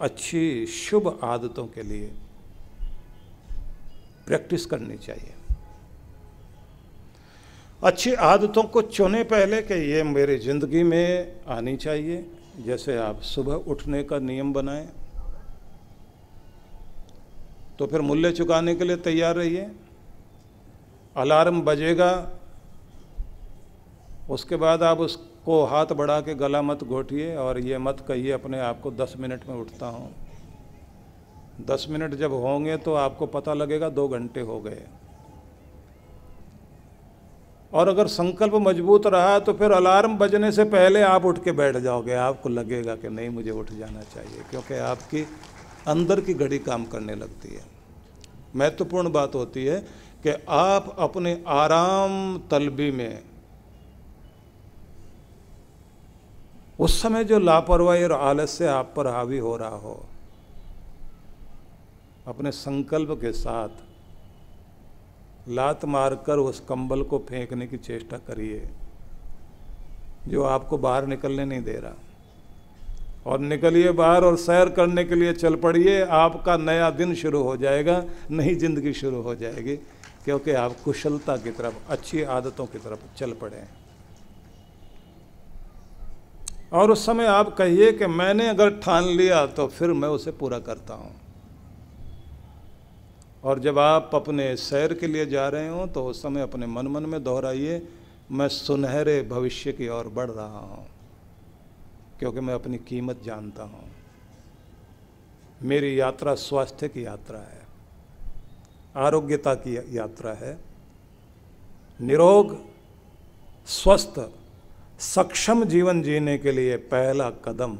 अच्छी शुभ आदतों के लिए प्रैक्टिस करनी चाहिए। अच्छी आदतों को चुने पहले कि ये मेरी ज़िंदगी में आनी चाहिए, जैसे आप सुबह उठने का नियम बनाएँ तो फिर मूल्य चुकाने के लिए तैयार रहिए। अलार्म बजेगा, उसके बाद आप उसको हाथ बढ़ा के गला मत घोटिए और ये मत कहिए, अपने आप को दस मिनट में उठता हूँ। दस मिनट जब होंगे तो आपको पता लगेगा दो घंटे हो गए। और अगर संकल्प मज़बूत रहा तो फिर अलार्म बजने से पहले आप उठ के बैठ जाओगे। आपको लगेगा कि नहीं, मुझे उठ जाना चाहिए, क्योंकि आपकी अंदर की घड़ी काम करने लगती है। महत्वपूर्ण बात होती है कि आप अपने आराम तलबी में उस समय जो लापरवाही और आलस्य आप पर हावी हो रहा हो, अपने संकल्प के साथ लात मारकर उस कंबल को फेंकने की चेष्टा करिए, जो आपको बाहर निकलने नहीं दे रहा। और निकलिए बाहर और सैर करने के लिए चल पड़िए, आपका नया दिन शुरू हो जाएगा, नई ज़िंदगी शुरू हो जाएगी, क्योंकि आप कुशलता की तरफ़, अच्छी आदतों की तरफ़ चल पड़े हैं। और उस समय आप कहिए कि मैंने अगर ठान लिया तो फिर मैं उसे पूरा करता हूँ। और जब आप अपने सैर के लिए जा रहे हो तो उस समय अपने मन मन में दोहराइए, मैं सुनहरे भविष्य की ओर बढ़ रहा हूँ, क्योंकि मैं अपनी कीमत जानता हूँ। मेरी यात्रा स्वास्थ्य की यात्रा है, आरोग्यता की यात्रा है, निरोग, स्वस्थ सक्षम जीवन जीने के लिए पहला कदम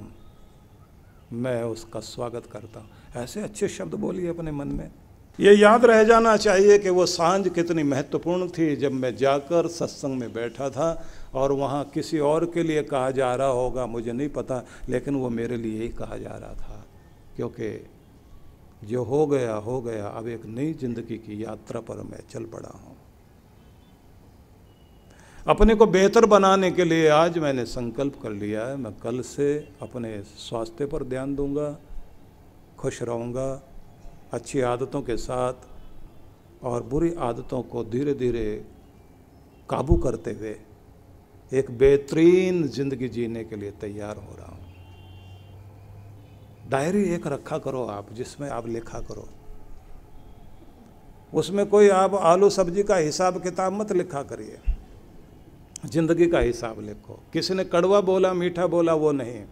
मैं उसका स्वागत करता हूँ। ऐसे अच्छे शब्द बोलिए अपने मन में। ये याद रह जाना चाहिए कि वो साँझ कितनी महत्वपूर्ण थी जब मैं जाकर सत्संग में बैठा था और वहाँ किसी और के लिए कहा जा रहा होगा, मुझे नहीं पता, लेकिन वो मेरे लिए ही कहा जा रहा था। क्योंकि जो हो गया हो गया, अब एक नई ज़िंदगी की यात्रा पर मैं चल पड़ा हूँ। अपने को बेहतर बनाने के लिए आज मैंने संकल्प कर लिया है। मैं कल से अपने स्वास्थ्य पर ध्यान दूँगा, खुश रहूँगा, अच्छी आदतों के साथ और बुरी आदतों को धीरे धीरे काबू करते हुए एक बेहतरीन ज़िंदगी जीने के लिए तैयार हो रहा हूँ। डायरी एक रखा करो आप, जिसमें आप लिखा करो। उसमें कोई आप आलू सब्ज़ी का हिसाब किताब मत लिखा करिए। ज़िंदगी का हिसाब लिखो। किसी ने कड़वा बोला, मीठा बोला, वो नहीं।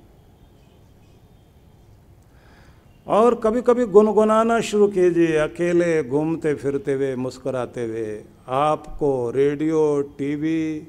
और कभी कभी गुनगुनाना शुरू कीजिए, अकेले घूमते फिरते हुए, मुस्कुराते हुए। आपको रेडियो, टीवी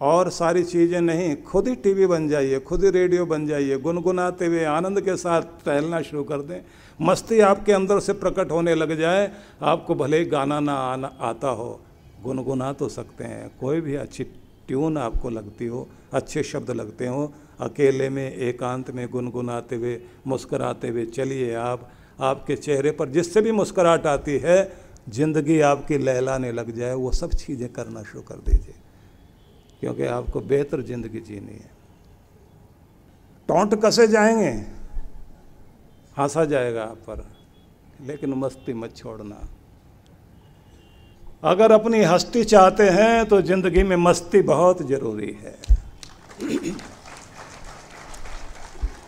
और सारी चीज़ें नहीं, खुद ही टीवी बन जाइए, खुद ही रेडियो बन जाइए। गुनगुनाते हुए, आनंद के साथ टहलना शुरू कर दें। मस्ती आपके अंदर से प्रकट होने लग जाए, आपको भले ही गाना ना आना, आता हो, गुनगुना तो सकते हैं। कोई भी अच्छी ट्यून आपको लगती हो? अच्छे शब्द लगते हो। अकेले में एकांत में गुनगुनाते हुए, मुस्कराते हुए चलिए आप। आपके चेहरे पर जिससे भी मुस्कराहट आती है, ज़िंदगी आपकी लहलाने लग जाए, वो सब चीज़ें करना शुरू कर दीजिए। क्योंकि आपको बेहतर ज़िंदगी जीनी है। टोंट कसे जाएँगे? हंसा जाएगा आप पर। लेकिन मस्ती मत छोड़ना। अगर अपनी हस्ती चाहते हैं तो ज़िंदगी में मस्ती बहुत ज़रूरी है।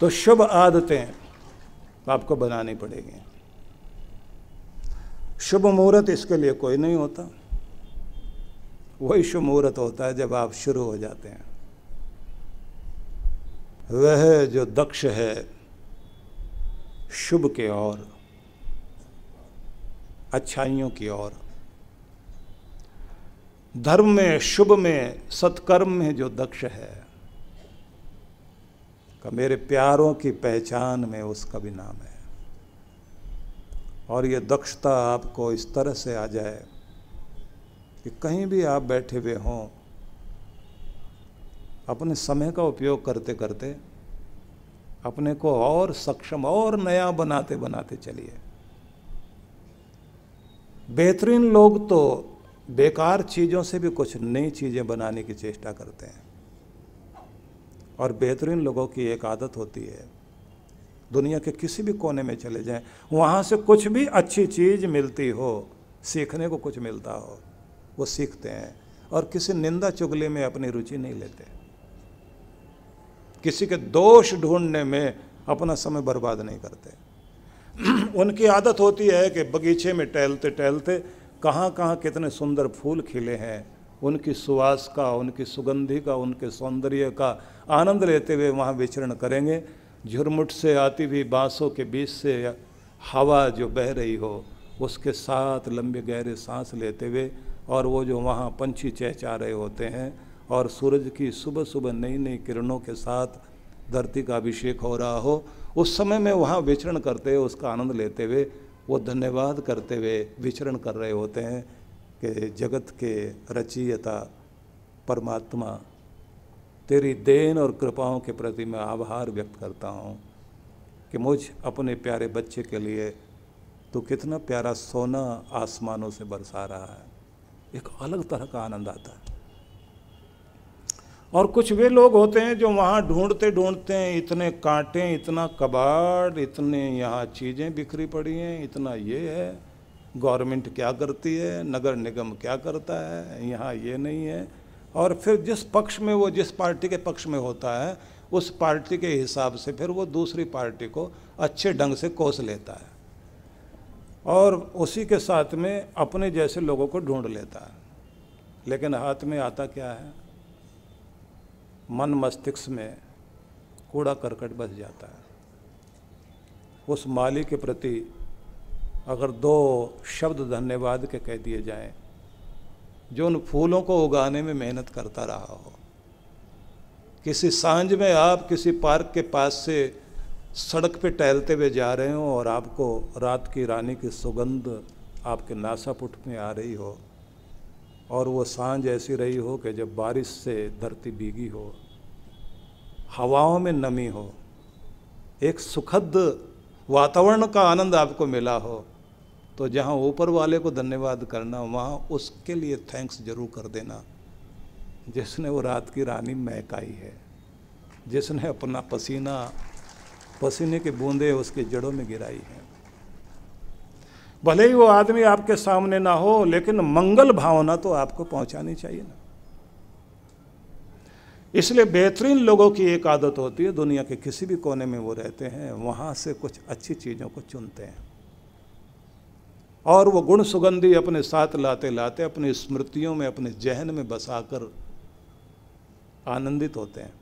तो शुभ आदतें आपको बनानी पड़ेगी। शुभ मुहूर्त इसके लिए कोई नहीं होता। वही शुभ मुहूर्त होता है जब आप शुरू हो जाते हैं। वह जो दक्ष है, शुभ के ओर अच्छाइयों की ओर। धर्म में, शुभ में, सत्कर्म में जो दक्ष है, का मेरे प्यारों की पहचान में उसका भी नाम है। और ये दक्षता आपको इस तरह से आ जाए कि कहीं भी आप बैठे हुए हों, अपने समय का उपयोग करते करते अपने को और सक्षम, और नया बनाते बनाते चलिए। बेहतरीन लोग तो बेकार चीज़ों से भी कुछ नई चीज़ें बनाने की चेष्टा करते हैं। और बेहतरीन लोगों की एक आदत होती है, दुनिया के किसी भी कोने में चले जाएँ, वहाँ से कुछ भी अच्छी चीज़ मिलती हो, सीखने को कुछ मिलता हो, वो सीखते हैं और किसी निंदा चुगली में अपनी रुचि नहीं लेते। किसी के दोष ढूँढने में अपना समय बर्बाद नहीं करते। उनकी आदत होती है कि बगीचे में टहलते टहलते कहाँ कहाँ कितने सुंदर फूल खिले हैं, उनकी सुवास का, उनकी सुगंधि का, उनके सौंदर्य का आनंद लेते हुए वहाँ विचरण करेंगे। झुरमुट से आती हुई बाँसों के बीच से हवा जो बह रही हो, उसके साथ लंबे गहरे सांस लेते हुए और वो जो वहाँ पंछी चहचा रहे होते हैं और सूरज की सुबह सुबह नई नई किरणों के साथ धरती का अभिषेक हो रहा हो, उस समय में वहाँ विचरण करते हुए उसका आनंद लेते हुए वो धन्यवाद करते हुए विचरण कर रहे होते हैं कि जगत के रचयिता परमात्मा, तेरी देन और कृपाओं के प्रति मैं आभार व्यक्त करता हूँ कि मुझ अपने प्यारे बच्चे के लिए तो कितना प्यारा सोना आसमानों से बरसा रहा है। एक अलग तरह का आनंद आता है। और कुछ वे लोग होते हैं जो वहाँ ढूंढते ढूंढते हैं, इतने कांटे, इतना कबाड़, इतने यहाँ चीज़ें बिखरी पड़ी हैं, इतना ये है, गवर्नमेंट क्या करती है, नगर निगम क्या करता है, यहाँ ये नहीं है। और फिर जिस पक्ष में वो, जिस पार्टी के पक्ष में होता है, उस पार्टी के हिसाब से फिर वो दूसरी पार्टी को अच्छे ढंग से कोस लेता है। और उसी के साथ में अपने जैसे लोगों को ढूंढ लेता है। लेकिन हाथ में आता क्या है? मन मस्तिष्क में कूड़ा करकट बस जाता है। उस माली के प्रति अगर दो शब्द धन्यवाद के कह दिए जाएँ, जो उन फूलों को उगाने में मेहनत करता रहा हो। किसी साँझ में आप किसी पार्क के पास से सड़क पे टहलते हुए जा रहे हो और आपको रात की रानी की सुगंध आपके नासापुट में आ रही हो, और वो साँझ ऐसी रही हो कि जब बारिश से धरती भीगी हो हवाओं में नमी हो, एक सुखद वातावरण का आनंद आपको मिला हो तो जहाँ ऊपर वाले को धन्यवाद करना, वहाँ उसके लिए थैंक्स ज़रूर कर देना, जिसने वो रात की रानी महकाई है, जिसने अपना पसीना, पसीने के बूंदे उसके जड़ों में गिराई है। भले ही वो आदमी आपके सामने ना हो, लेकिन मंगल भावना तो आपको पहुंचानी चाहिए ना। इसलिए बेहतरीन लोगों की एक आदत होती है, दुनिया के किसी भी कोने में वो रहते हैं, वहाँ से कुछ अच्छी चीज़ों को चुनते हैं। और वो गुण सुगंधी अपने साथ लाते लाते, अपनी स्मृतियों में, अपने जहन में बसाकर आनंदित होते हैं।